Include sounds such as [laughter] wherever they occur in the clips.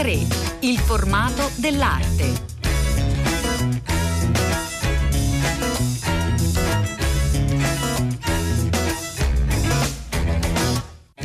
3. Il formato dell'arte.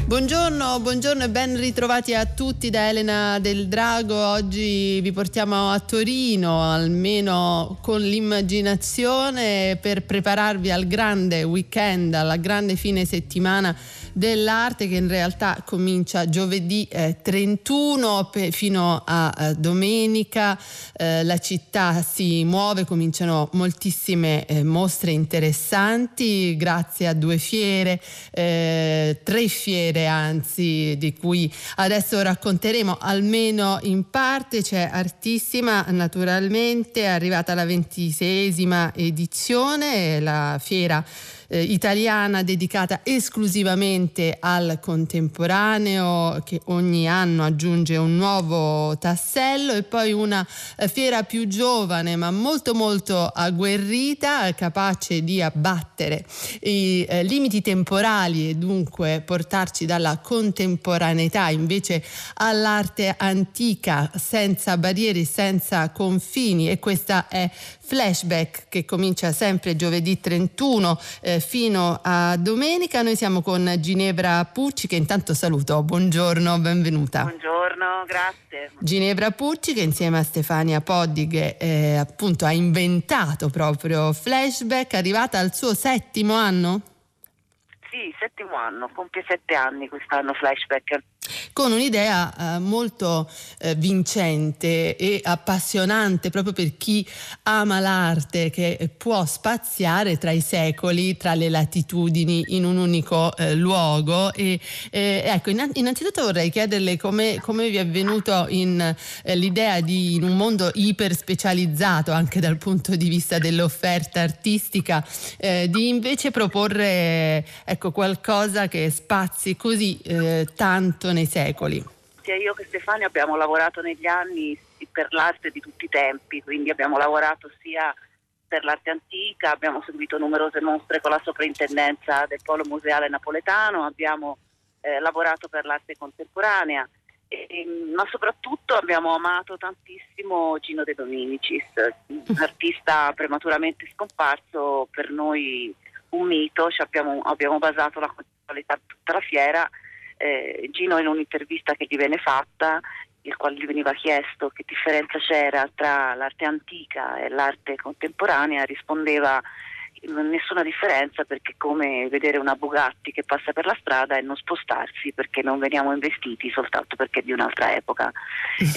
Buongiorno, buongiorno e ben ritrovati a tutti da Elena del Drago. Oggi vi portiamo a Torino, almeno con l'immaginazione, per prepararvi al grande weekend, alla grande fine settimana dell'arte che in realtà comincia giovedì eh, 31 pe- fino a eh, domenica. Eh, la città si muove, cominciano moltissime eh, mostre interessanti grazie a due fiere, eh, tre fiere anzi, di cui adesso racconteremo almeno in parte. C'è Artissima, naturalmente, è arrivata la ventiseiesima edizione, la fiera eh, italiana dedicata esclusivamente al contemporaneo che ogni anno aggiunge un nuovo tassello e poi una eh, fiera più giovane ma molto molto agguerrita, capace di abbattere i eh, limiti temporali e dunque portarci dalla contemporaneità invece all'arte antica senza barriere, senza confini. E questa è Flashback che comincia sempre giovedì 31 eh, fino a domenica. Noi siamo con Ginevra Pucci che intanto saluto. Buongiorno, benvenuta. Buongiorno, grazie. Ginevra Pucci che insieme a Stefania Poddig eh, appunto ha inventato proprio Flashback, arrivata al suo settimo anno? Sì, settimo anno, compie sette anni quest'anno Flashback con un'idea eh, molto eh, vincente e appassionante proprio per chi ama l'arte che può spaziare tra i secoli, tra le latitudini in un unico eh, luogo. E ecco innanzitutto vorrei chiederle come, come vi è venuto in, eh, l'idea di in un mondo iper specializzato anche dal punto di vista dell'offerta artistica eh, di invece proporre ecco qualcosa che spazi così eh, tanto nei secoli. Sia io che Stefania abbiamo lavorato negli anni per l'arte di tutti i tempi, quindi abbiamo lavorato sia per l'arte antica, abbiamo seguito numerose mostre con la soprintendenza del Polo Museale Napoletano, abbiamo eh, lavorato per l'arte contemporanea, e, ma soprattutto abbiamo amato tantissimo Gino De Dominicis, [laughs] artista prematuramente scomparso, per noi un mito, abbiamo, abbiamo basato la qualità di tutta la fiera eh, Gino in un'intervista che gli venne fatta, il quale gli veniva chiesto che differenza c'era tra l'arte antica e l'arte contemporanea, rispondeva nessuna differenza perché è come vedere una Bugatti che passa per la strada e non spostarsi perché non veniamo investiti soltanto perché è di un'altra epoca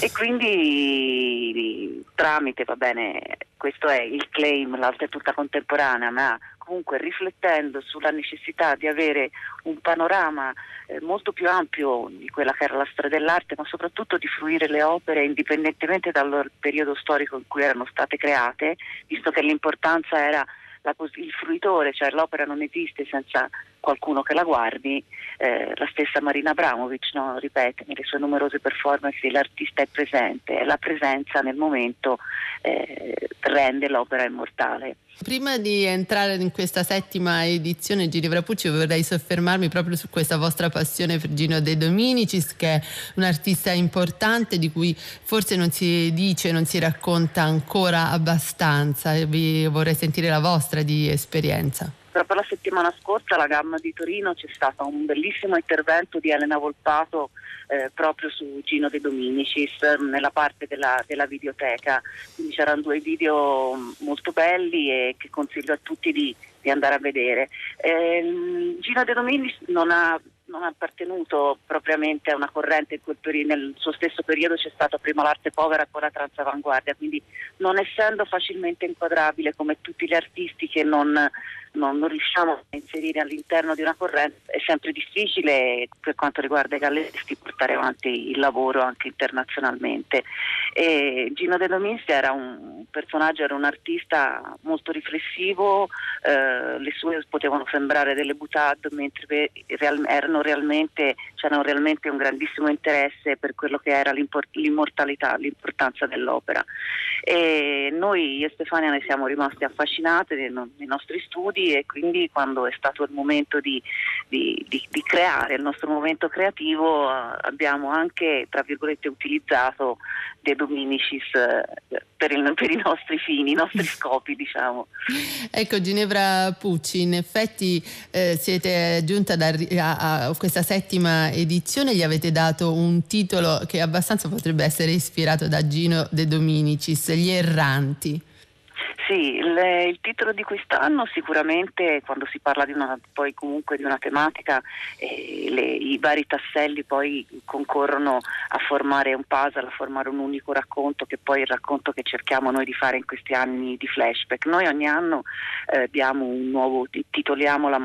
e [laughs] quindi tramite va bene questo è il claim l'arte è tutta contemporanea ma comunque riflettendo sulla necessità di avere un panorama eh, molto più ampio di quella che era la storia dell'arte, ma soprattutto di fruire le opere indipendentemente dal periodo storico in cui erano state create, visto che l'importanza era la, il fruitore, cioè l'opera non esiste senza qualcuno che la guardi, eh, la stessa Marina Abramovic no, ripete nelle sue numerose performance l'artista è presente e la presenza nel momento eh, rende l'opera immortale. Prima di entrare in questa settima edizione di Ginevra Pucci vorrei soffermarmi proprio su questa vostra passione per Gino De Dominicis che è un artista importante di cui forse non si dice, non si racconta ancora abbastanza vi vorrei sentire la vostra di esperienza. Proprio la settimana scorsa alla Gamma di Torino c'è stato un bellissimo intervento di Elena Volpato eh, proprio su Gino De Dominicis nella parte della, della, videoteca, quindi c'erano due video molto belli e che consiglio a tutti di, di andare a vedere. Eh, Gino De Dominicis non ha non ha appartenuto propriamente a una corrente periodo, nel suo stesso periodo c'è stata prima l'arte povera e poi la transavanguardia, quindi non essendo facilmente inquadrabile come tutti gli artisti che non, non, non, riusciamo a inserire all'interno di una corrente, è sempre difficile per quanto riguarda i gallisti portare avanti il lavoro anche internazionalmente. E Gino De Dominis era un personaggio, era un artista molto riflessivo, eh, le sue potevano sembrare delle butade mentre erano realmente, c'era realmente un grandissimo interesse per quello che era l'immortalità, l'importanza dell'opera. E noi, io e Stefania, ne siamo rimasti affascinate nei nostri studi e quindi quando è stato il momento di, di, di, di, creare il nostro momento creativo eh, abbiamo anche tra virgolette utilizzato De Dominicis eh, per, il, per, i nostri fini, i nostri [laughs] scopi diciamo. Ecco Ginevra Pucci, in effetti eh, siete giunta a, a, questa settima edizione, gli avete dato un titolo che abbastanza potrebbe essere ispirato da Gino De Dominicis, Gli erranti. Sì, il, il, titolo di quest'anno sicuramente quando si parla di una, poi comunque di una tematica eh, le, i vari tasselli poi concorrono a formare un puzzle, a formare un unico racconto che poi è il racconto che cerchiamo noi di fare in questi anni di flashback. Noi ogni anno eh, nuovo, titoliamo la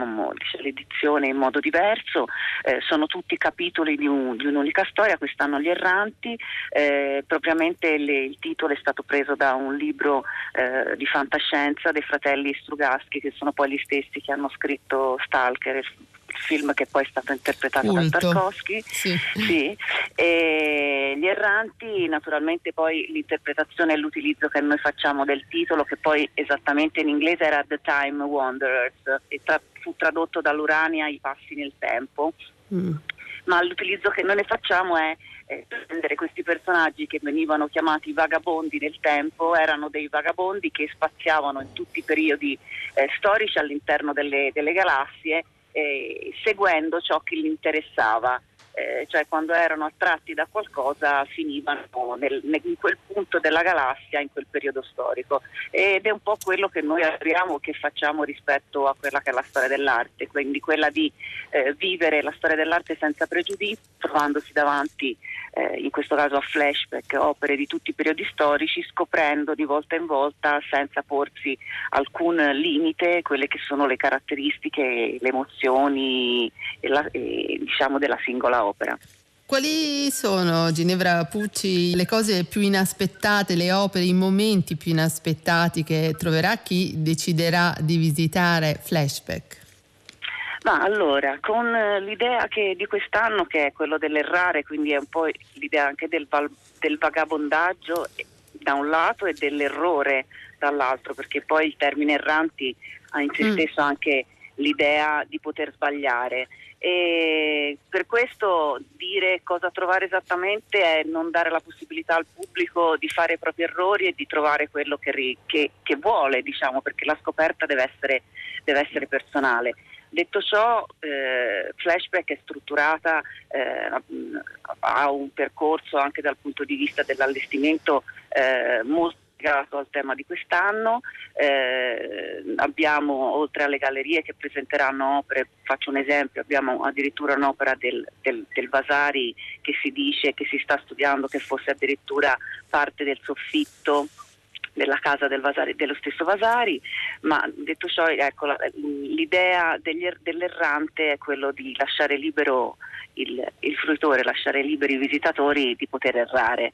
cioè l'edizione in modo diverso, eh, sono tutti capitoli di, un, di, un'unica storia, quest'anno gli erranti, eh, propriamente le, il titolo è stato preso da un libro eh, di fantascienza dei fratelli Strugaschi, che sono poi gli stessi che hanno scritto Stalker, il film che poi è stato interpretato Culto. da Tarkovsky. Sì. Sì. gli erranti, naturalmente poi l'interpretazione e l'utilizzo che noi facciamo del titolo, che poi esattamente in inglese era The Time Wanderers, e tra- fu tradotto dall'Urania i passi nel tempo. Mm. Ma l'utilizzo che noi ne facciamo è eh, prendere questi personaggi che venivano chiamati vagabondi del tempo, erano dei vagabondi che spaziavano in tutti i periodi eh, storici all'interno delle, delle galassie, eh, seguendo ciò che li interessava eh, cioè quando erano attratti da qualcosa finivano nel, in quel punto della galassia, in quel periodo storico. Ed è un po' quello che noi abbiamo, che facciamo rispetto a quella che è la storia dell'arte, quindi quella di eh, vivere la storia dell'arte senza pregiudizi, trovandosi davanti, eh, in questo caso a flashback, opere di tutti i periodi storici, scoprendo di volta in volta, senza porsi alcun limite, quelle che sono le caratteristiche, le emozioni e la, e, diciamo della singola opera. Quali sono, Ginevra Pucci, le cose più inaspettate, le opere, i momenti più inaspettati che troverà chi deciderà di visitare Flashback? Ma allora, con l'idea che di quest'anno che è quello dell'errare, quindi è un po' l'idea anche del, val- del vagabondaggio da un lato e dell'errore dall'altro, perché poi il termine erranti ha in sé mm. stesso anche l'idea di poter sbagliare e per questo dire cosa trovare esattamente è non dare la possibilità al pubblico di fare i propri errori e di trovare quello che, che, che vuole, diciamo, perché la scoperta deve essere, deve essere personale. Detto ciò, eh, Flashback è strutturata, eh, ha un percorso anche dal punto di vista dell'allestimento eh, molto legato al tema di quest'anno. Eh, abbiamo, oltre alle gallerie che presenteranno opere, faccio un esempio, abbiamo addirittura un'opera del, del, del Vasari che si dice che si sta studiando che fosse addirittura parte del soffitto della casa del Vasari, dello stesso Vasari, ma detto ciò ecco, l'idea degli, er, dell'errante è quello di lasciare libero il, il fruitore, lasciare liberi i visitatori di poter errare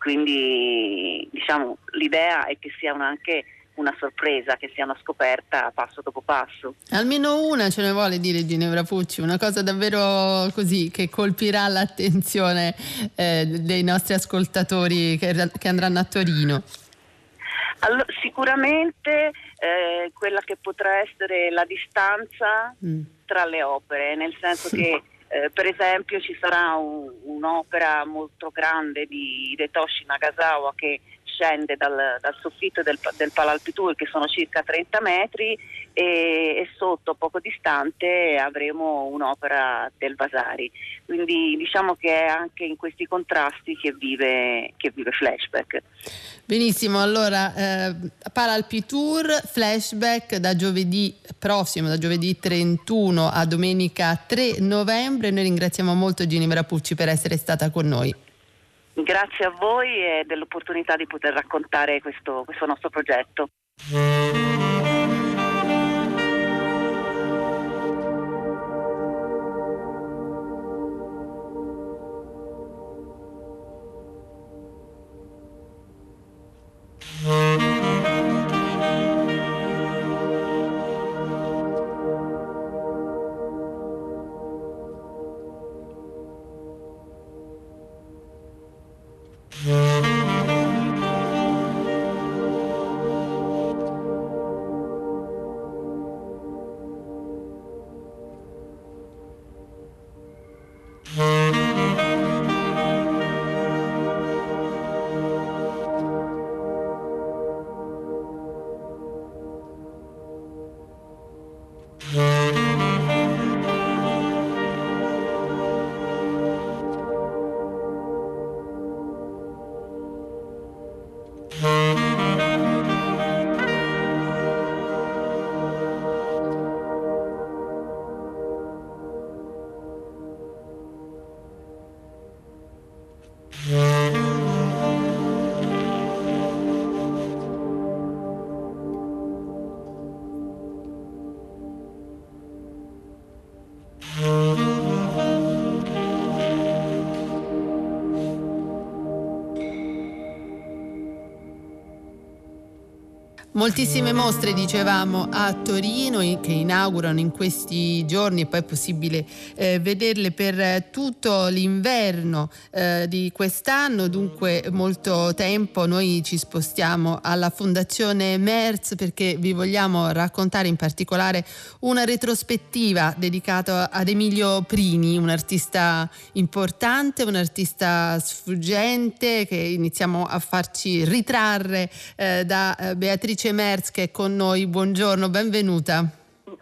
quindi diciamo, l'idea è che sia anche una sorpresa, che sia una scoperta passo dopo passo. Almeno una ce ne vuole dire Ginevra Pucci, una cosa davvero così che colpirà l'attenzione eh, dei nostri ascoltatori che, che andranno a Torino. Allora, sicuramente eh, quella che potrà essere la distanza mm. tra le opere, nel senso che eh, per esempio ci sarà un, un'opera molto grande di Detoshi Nagasawa che scende dal, dal soffitto del, del Palalpitur che sono circa 30 metri e, e, sotto poco distante avremo un'opera del Vasari. Quindi diciamo che è anche in questi contrasti che vive, che vive Flashback. Benissimo, allora eh, Paralpitur, Flashback da giovedì prossimo, da giovedì 31 a domenica 3 novembre. Noi ringraziamo molto Ginevra Pucci per essere stata con noi. Grazie a voi e dell'opportunità di poter raccontare questo, questo nostro progetto. Mm-hmm. Moltissime mostre, dicevamo, a Torino che inaugurano in questi giorni e poi è possibile eh, vederle per tutto l'inverno eh, di quest'anno, dunque molto tempo. Noi ci spostiamo alla Fondazione Merz perché vi vogliamo raccontare in particolare una retrospettiva dedicata ad Emilio Prini, un artista importante, un artista sfuggente che iniziamo a farci ritrarre eh, da eh, Beatrice Merz che è con noi. Buongiorno, benvenuta.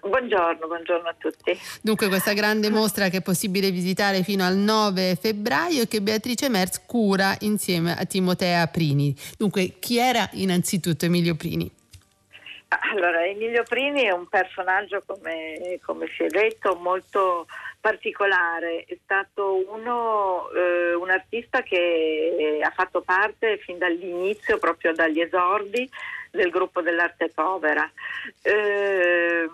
Buongiorno, buongiorno a tutti. Dunque questa grande mostra che è possibile visitare fino al 9 febbraio e che Beatrice Merz cura insieme a Timotea Prini. Dunque chi era innanzitutto Emilio Prini? Allora, Emilio Prini è un personaggio, come, come si è detto, molto particolare, è stato uno, eh, un artista che ha fatto parte fin dall'inizio, proprio dagli esordi del gruppo dell'arte povera. Eh,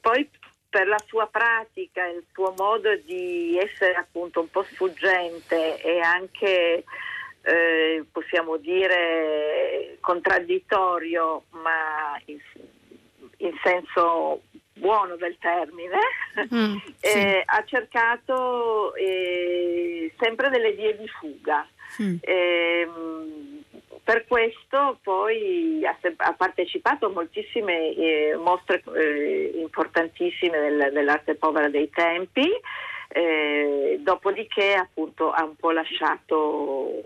poi per la sua pratica, il suo modo di essere appunto un po' sfuggente e anche eh, possiamo dire contraddittorio, ma in, in senso buono del termine, mm, [laughs] sì. eh, ha cercato eh, sempre delle vie di fuga. Mm. Eh, per questo poi ha, ha partecipato a moltissime eh, mostre eh, importantissime del, dell'arte povera dei tempi, eh, dopodiché appunto ha un po' lasciato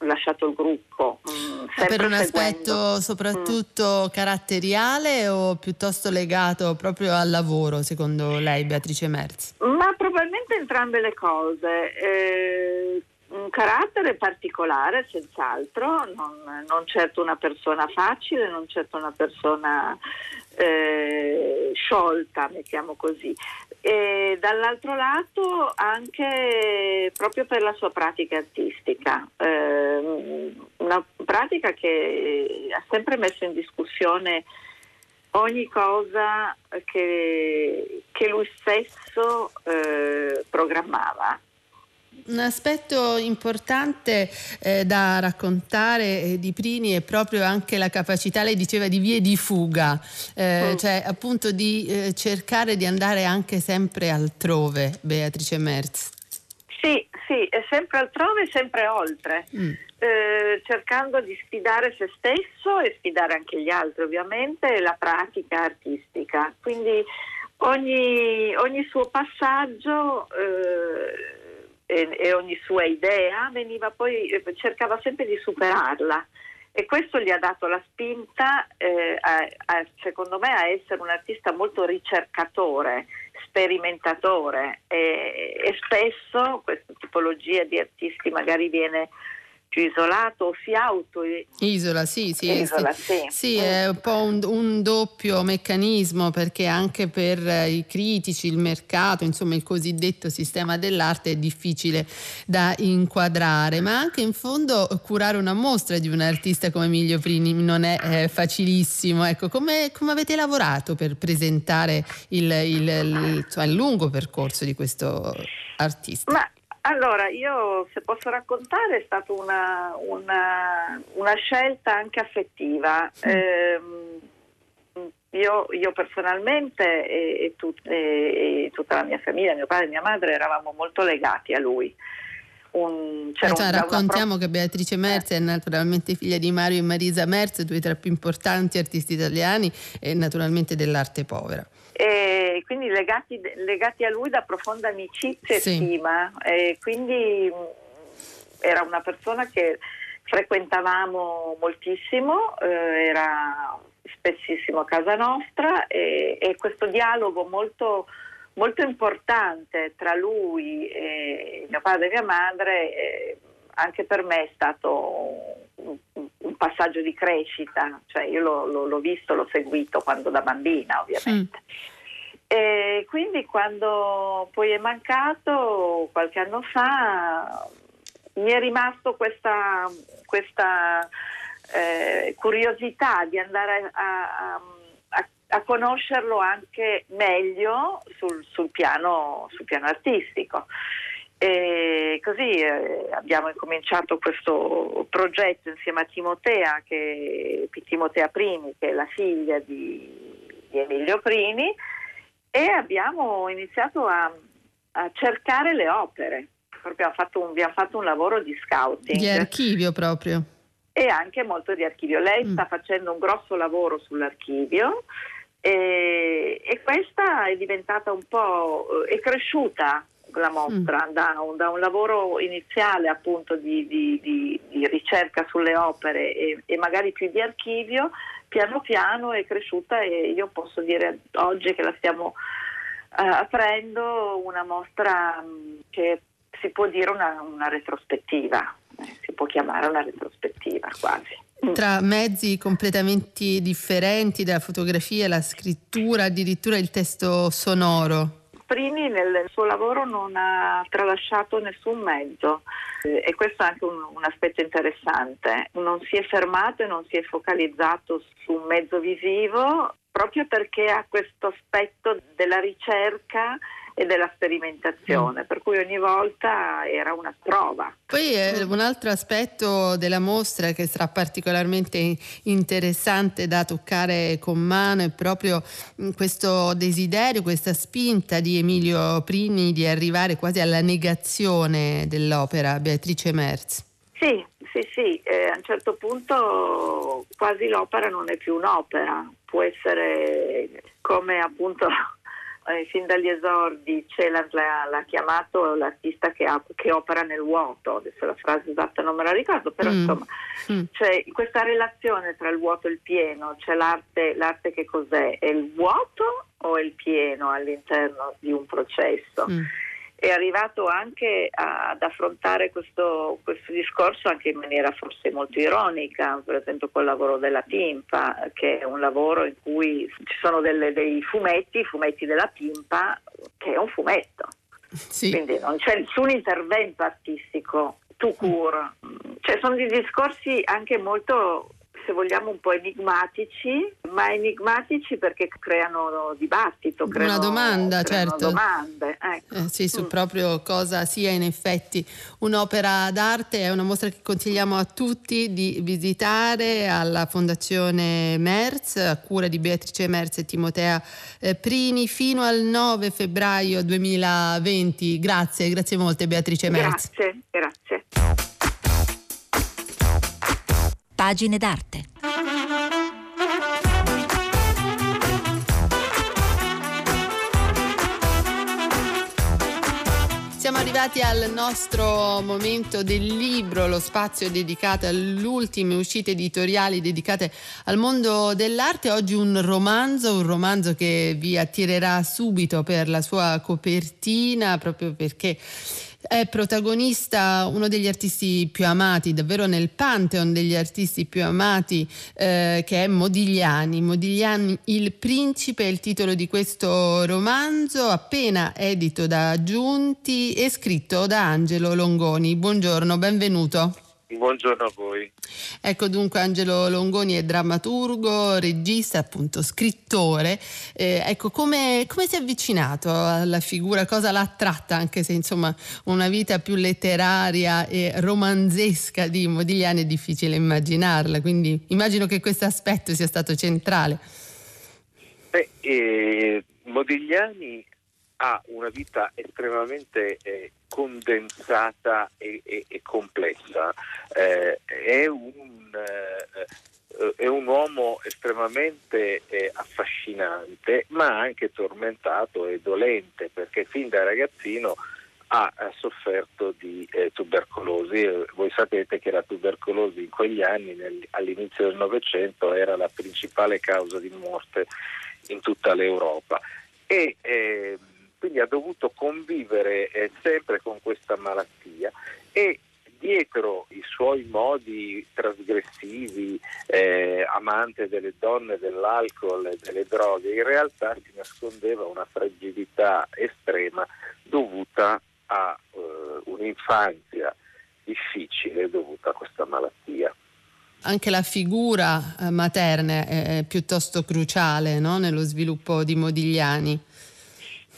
lasciato il gruppo. Mm, per un aspetto soprattutto mm. caratteriale o piuttosto legato proprio al lavoro, secondo lei, Beatrice Merz? Ma probabilmente entrambe le cose. Eh, un carattere particolare, senz'altro, non, non, certo una persona facile, non certo una persona eh, sciolta, mettiamo così. E dall'altro lato anche proprio per la sua pratica artistica, eh, una pratica che ha sempre messo in discussione ogni cosa che, che lui stesso eh, programmava un aspetto importante eh, da raccontare eh, di Prini è proprio anche la capacità, lei diceva, di vie di fuga, eh, mm. cioè appunto di eh, cercare di andare anche sempre altrove, Beatrice Merz. Sì, sì, sempre altrove e sempre oltre, mm. Eh, cercando di sfidare se stesso e sfidare anche gli altri, ovviamente, la pratica artistica. Quindi ogni, ogni suo passaggio eh, e, e ogni sua idea veniva poi, eh, cercava sempre di superarla. E questo gli ha dato la spinta, eh, a, a, secondo me, a essere un artista molto ricercatore, sperimentatore. E, e spesso questa tipologia di artisti magari viene più isolato o si auto isola sì sì, Isola, sì. sì è un po' un, un, doppio meccanismo perché anche per i critici il mercato insomma il cosiddetto sistema dell'arte è difficile da inquadrare. Ma anche in fondo curare una mostra di un artista come Emilio Prini non è eh, facilissimo. Ecco come, come, avete lavorato per presentare il, il, il, insomma, il lungo percorso di questo artista? Ma allora, io se posso raccontare è stata una, una, una scelta anche affettiva. Mm. Eh, io, io, personalmente e, e, tut, e, e, tutta la mia famiglia, mio padre e mia madre, eravamo molto legati a lui. Un, cioè, raccontiamo pro... che Beatrice Merz è naturalmente figlia di Mario e Marisa Merz, due tra i più importanti artisti italiani e naturalmente dell'arte povera e quindi legati, legati, a lui da profonda amicizia e sì. stima. E quindi mm, era una persona che frequentavamo moltissimo, eh, era spessissimo a casa nostra e, e questo dialogo molto, molto, importante tra lui e mio padre e mia madre eh, anche per me è stato un, un passaggio di crescita, cioè io l'ho, l'ho, l'ho, visto, l'ho seguito quando da bambina ovviamente. Mm. E quindi quando poi è mancato qualche anno fa mi è rimasto questa, questa eh, curiosità di andare a, a, a, conoscerlo anche meglio sul, sul, piano, sul piano artistico. E così eh, abbiamo incominciato questo progetto insieme a Timotea, che, Timotea Primi, che è la figlia di, di Emilio Primi, e abbiamo iniziato a, a cercare le opere. Abbiamo fatto, un, abbiamo fatto un lavoro di scouting. Di archivio proprio. E anche molto di archivio. Lei mm. sta facendo un grosso lavoro sull'archivio e, e questa è diventata un po', è cresciuta la mostra mm. da, un, da, un, lavoro iniziale appunto di, di, di, di ricerca sulle opere e, e, magari più di archivio, piano piano è cresciuta e io posso dire oggi che la stiamo uh, aprendo una mostra um, che si può dire una, una retrospettiva, eh, si può chiamare una retrospettiva quasi. Mm. Tra mezzi completamente differenti, dalla fotografia alla scrittura, addirittura il testo sonoro. Primi nel suo lavoro non ha tralasciato nessun mezzo eh, e questo è anche un, un, aspetto interessante. Non si è fermato e non si è focalizzato su un mezzo visivo proprio perché ha questo aspetto della ricerca e della sperimentazione, mm. per cui ogni volta era una prova. Poi eh, un altro aspetto della mostra che sarà particolarmente interessante da toccare con mano è proprio mm, questo desiderio, questa spinta di Emilio Prini di arrivare quasi alla negazione dell'opera Beatrice Merz. Sì, sì, sì, eh, a un certo punto quasi l'opera non è più un'opera, può essere come appunto eh, fin dagli esordi Celan l'ha, l'ha chiamato l'artista che, ha, che, opera nel vuoto, adesso la frase esatta non me la ricordo, però mm. insomma mm. c'è questa relazione tra il vuoto e il pieno, c'è l'arte, l'arte che cos'è? È il vuoto o è il pieno all'interno di un processo? Mm è arrivato anche ad affrontare questo, questo, discorso anche in maniera forse molto ironica, per esempio col lavoro della Pimpa, che è un lavoro in cui ci sono delle, dei fumetti, i fumetti della Pimpa, che è un fumetto. Sì. Quindi non c'è nessun intervento artistico, tu cura. Cioè sono dei discorsi anche molto se vogliamo un po' enigmatici, ma enigmatici perché creano dibattito, creano, una domanda, creano certo. domande. Ecco. Eh, sì, su mm. proprio cosa sia in effetti un'opera d'arte, è una mostra che consigliamo a tutti di visitare alla Fondazione Merz, a cura di Beatrice Merz e Timotea eh, Prini, fino al 9 febbraio 2020. Grazie, grazie molte Beatrice Merz. Grazie, grazie. Pagine d'arte. Siamo arrivati al nostro momento del libro, lo spazio dedicato alle ultime uscite editoriali dedicate al mondo dell'arte. Oggi un romanzo, un romanzo che vi attirerà subito per la sua copertina, proprio perché è protagonista uno degli artisti più amati, davvero nel pantheon degli artisti più amati, eh, che è Modigliani. Modigliani, Il principe è il titolo di questo romanzo, appena edito da Giunti e scritto da Angelo Longoni. Buongiorno, benvenuto. Buongiorno a voi. Ecco dunque Angelo Longoni è drammaturgo, regista, appunto scrittore. Eh, ecco come, come, si è avvicinato alla figura, cosa l'ha attratta anche se insomma una vita più letteraria e romanzesca di Modigliani è difficile immaginarla, quindi immagino che questo aspetto sia stato centrale. Beh, eh, Modigliani ha una vita estremamente eh, condensata e, e, e complessa. Eh, è, un, eh, è, un, uomo estremamente eh, affascinante, ma anche tormentato e dolente, perché fin da ragazzino ha, sofferto di eh, tubercolosi. Voi sapete che la tubercolosi in quegli anni, nel, all'inizio del Novecento, era la principale causa di morte in tutta l'Europa. E, eh, quindi ha dovuto convivere eh, sempre con questa malattia e dietro i suoi modi trasgressivi, eh, amante delle donne, dell'alcol e delle droghe, in realtà si nascondeva una fragilità estrema dovuta a eh, un'infanzia difficile dovuta a questa malattia. Anche la figura eh, materna è, piuttosto cruciale no? nello sviluppo di Modigliani.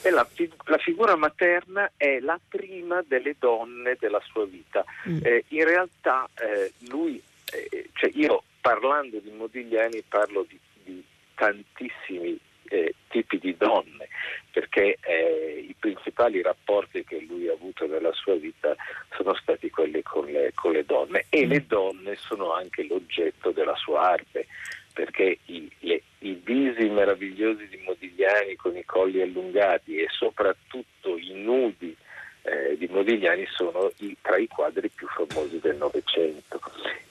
E la, la, figura materna è la prima delle donne della sua vita. Mm. Eh, in realtà eh, lui, eh, cioè io parlando di Modigliani parlo di, di tantissimi eh, tipi di donne, perché eh, i principali rapporti che lui ha avuto nella sua vita sono stati quelli con le, con le donne e le donne sono anche l'oggetto della sua arte, perché i, le, i visi meravigliosi di Modigliani con i colli allungati e soprattutto i nudi eh, di Modigliani sono i, tra i quadri più famosi del Novecento.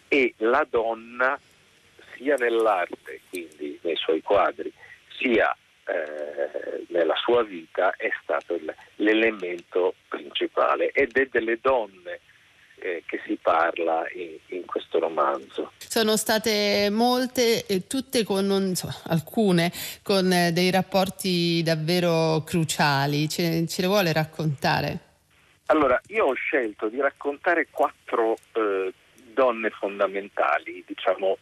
E la donna sia nell'arte, quindi nei suoi quadri, sia eh, nella sua vita è stato l'elemento principale ed è delle donne eh, che si parla in, in, questo romanzo. Sono state molte, eh, tutte con non so, alcune con eh, dei rapporti davvero cruciali. Ce, ce, le vuole raccontare? Allora, io ho scelto di raccontare quattro donne fondamentali, diciamo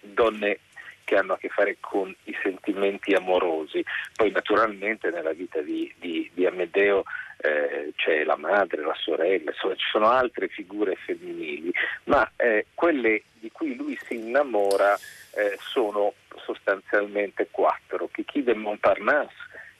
donne che hanno a che fare con i sentimenti amorosi. Poi naturalmente nella vita di, di, di Amedeo eh, c'è la madre, la sorella, insomma ci sono altre figure femminili, ma eh, quelle di cui lui si innamora eh, sono sostanzialmente quattro. Kiki de Montparnasse,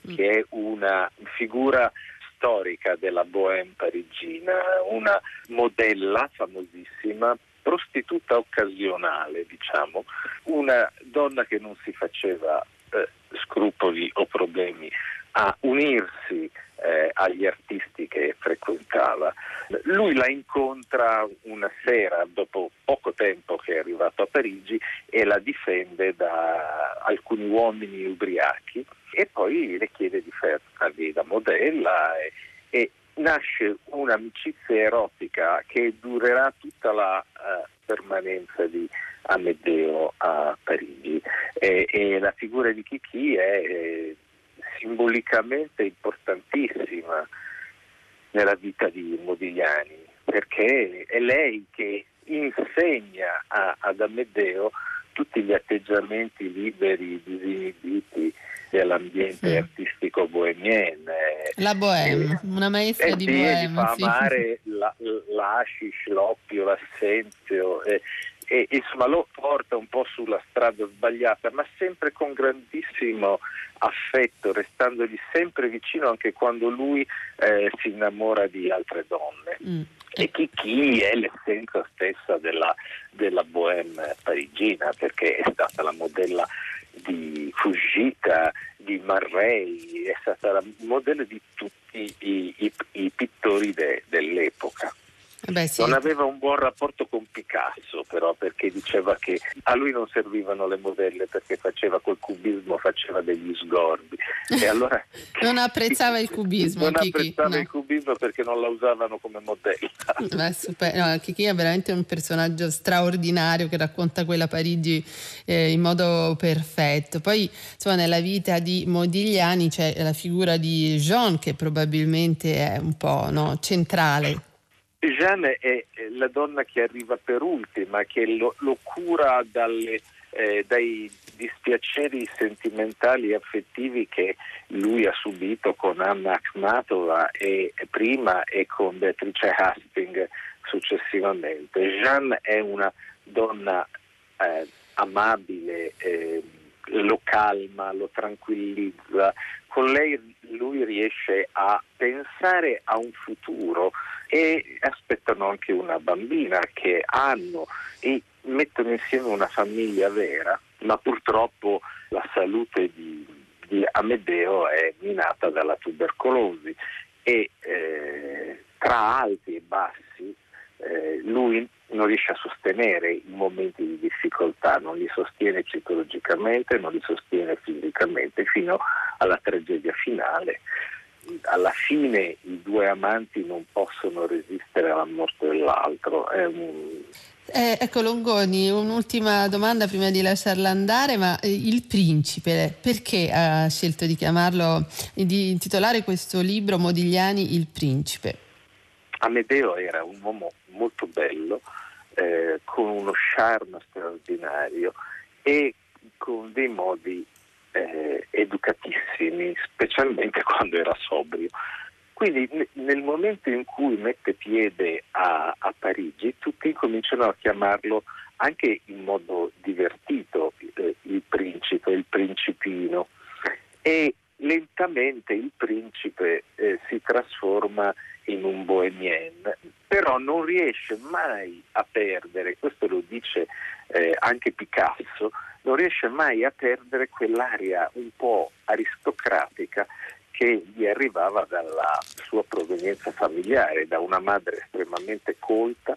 mm. che è una figura storica della bohème parigina, una modella famosissima prostituta occasionale, diciamo, una donna che non si faceva eh, scrupoli o problemi a unirsi eh, agli artisti che frequentava. Lui la incontra una sera, dopo poco tempo che è arrivato a Parigi, e la difende da alcuni uomini ubriachi e poi le chiede di fargli da modella e, e nasce un'amicizia erotica che durerà tutta la uh, permanenza di Amedeo a Parigi e, e la figura di Kiki è eh, simbolicamente importantissima nella vita di Modigliani perché è lei che insegna a, ad Amedeo tutti gli atteggiamenti liberi, disinibiti dell'ambiente sì. artistico bohemien. La bohème, una maestra di bohème. fa sì. amare la, l'ashish, l'oppio, l'assenzio e, e, insomma lo porta un po' sulla strada sbagliata, ma sempre con grandissimo affetto, restandogli sempre vicino anche quando lui eh, si innamora di altre donne. Mm. E chi, chi, è l'essenza stessa della, della bohème parigina, perché è stata la modella di Fujita, di Marrei, è stata la modella di tutti i, i, i pittori de, dell'epoca. Beh, sì. Non aveva un buon rapporto con Picasso, però, perché diceva che a lui non servivano le modelle perché faceva col cubismo, faceva degli sgorbi. E allora, [laughs] non apprezzava il cubismo. Non Kiki, apprezzava no. il cubismo perché non la usavano come modella. [laughs] Super. No, Kiki è veramente un personaggio straordinario che racconta quella Parigi eh, in modo perfetto. Poi, insomma, nella vita di Modigliani c'è la figura di Jean che probabilmente è un po' no, centrale Jeanne è la donna che arriva per ultima, che lo, lo cura dalle, eh, dai dispiaceri sentimentali e affettivi che lui ha subito con Anna Akhmatova e, prima e con Beatrice Hastings successivamente. Jeanne è una donna eh, amabile, eh, lo calma, lo tranquillizza. Con lei lui riesce a pensare a un futuro e aspettano anche una bambina che hanno e mettono insieme una famiglia vera, ma purtroppo la salute di, di Amedeo è minata dalla tubercolosi e eh, tra alti e bassi eh, lui non riesce a sostenere i momenti di difficoltà, non li sostiene psicologicamente, non li sostiene fisicamente fino alla tragedia finale alla fine i due amanti non possono resistere alla morte dell'altro. Un... Eh, ecco Longoni, un'ultima domanda prima di lasciarla andare, ma eh, il principe, perché ha scelto di chiamarlo, di intitolare questo libro Modigliani il principe? Amedeo era un uomo molto bello, eh, con uno charme straordinario e con dei modi eh, educatissimi, specialmente [laughs] quando era sobrio. Quindi nel momento in cui mette piede a, a Parigi, tutti cominciano a chiamarlo anche in modo divertito eh, il principe, il principino e lentamente il principe eh, si trasforma in un bohemien, però non riesce mai a perdere, questo lo dice eh, anche Picasso, non riesce mai a perdere quell'aria un po' aristocratica che gli arrivava dalla sua provenienza familiare, da una madre estremamente colta,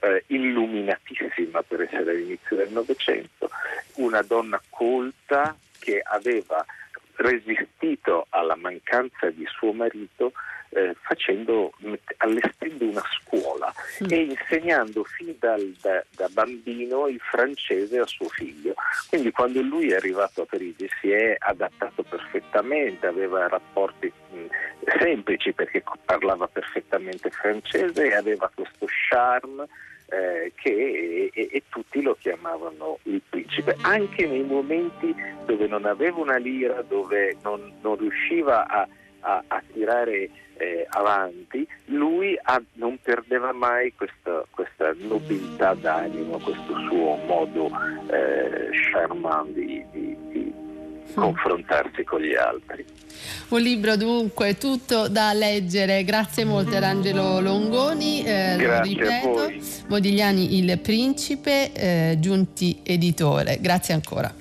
eh, illuminatissima per essere all'inizio del Novecento, una donna colta che aveva resistito alla mancanza di suo marito eh, facendo, allestendo una scuola mm. e insegnando fin dal, da, da, bambino il francese a suo figlio. Quindi quando lui è arrivato a Parigi si è adattato perfettamente, aveva rapporti mh, mm, semplici perché parlava perfettamente francese e aveva questo charme eh, che e, e, tutti lo chiamavano il principe, anche nei momenti dove non aveva una lira, dove non, non riusciva a, a, a tirare eh, avanti, lui ha, non perdeva mai questa, questa, nobiltà d'animo, questo suo modo eh, charmant di, di, di confrontarsi con gli altri. Un libro dunque tutto da leggere, grazie molte ad Angelo Longoni, eh, grazie ripeto, Modigliani il Principe, eh, Giunti Editore, grazie ancora.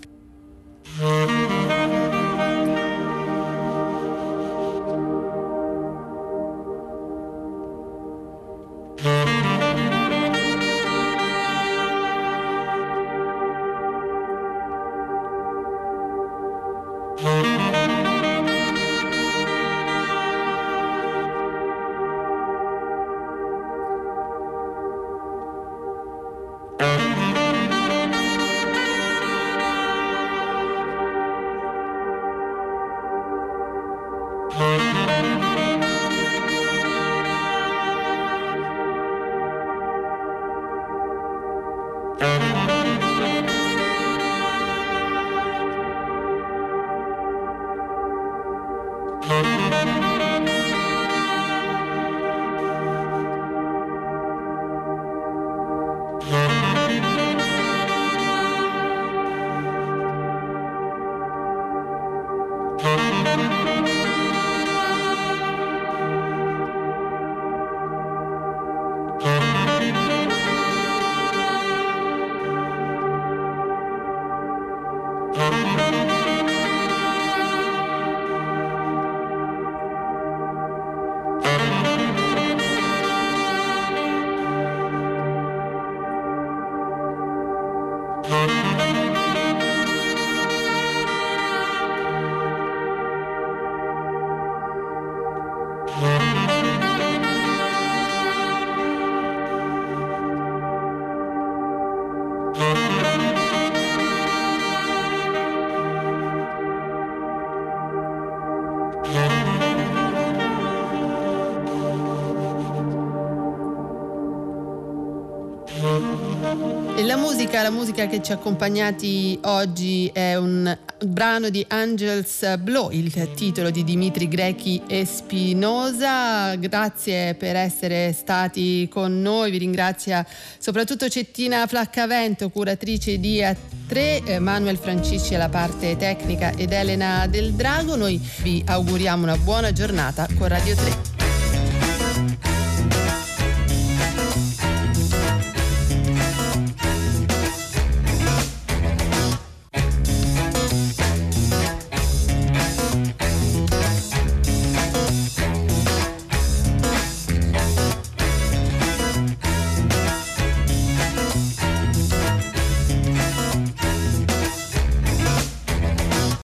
Musica, la musica che ci ha accompagnati oggi è un brano di Angels Blow, il titolo di Dimitri Grechi e Spinosa. Grazie per essere stati con noi, vi ringrazia soprattutto Cettina Flaccavento, curatrice di A3, eh, Manuel Francisci alla parte tecnica ed Elena Del Drago. Noi vi auguriamo una buona giornata con Radio 3.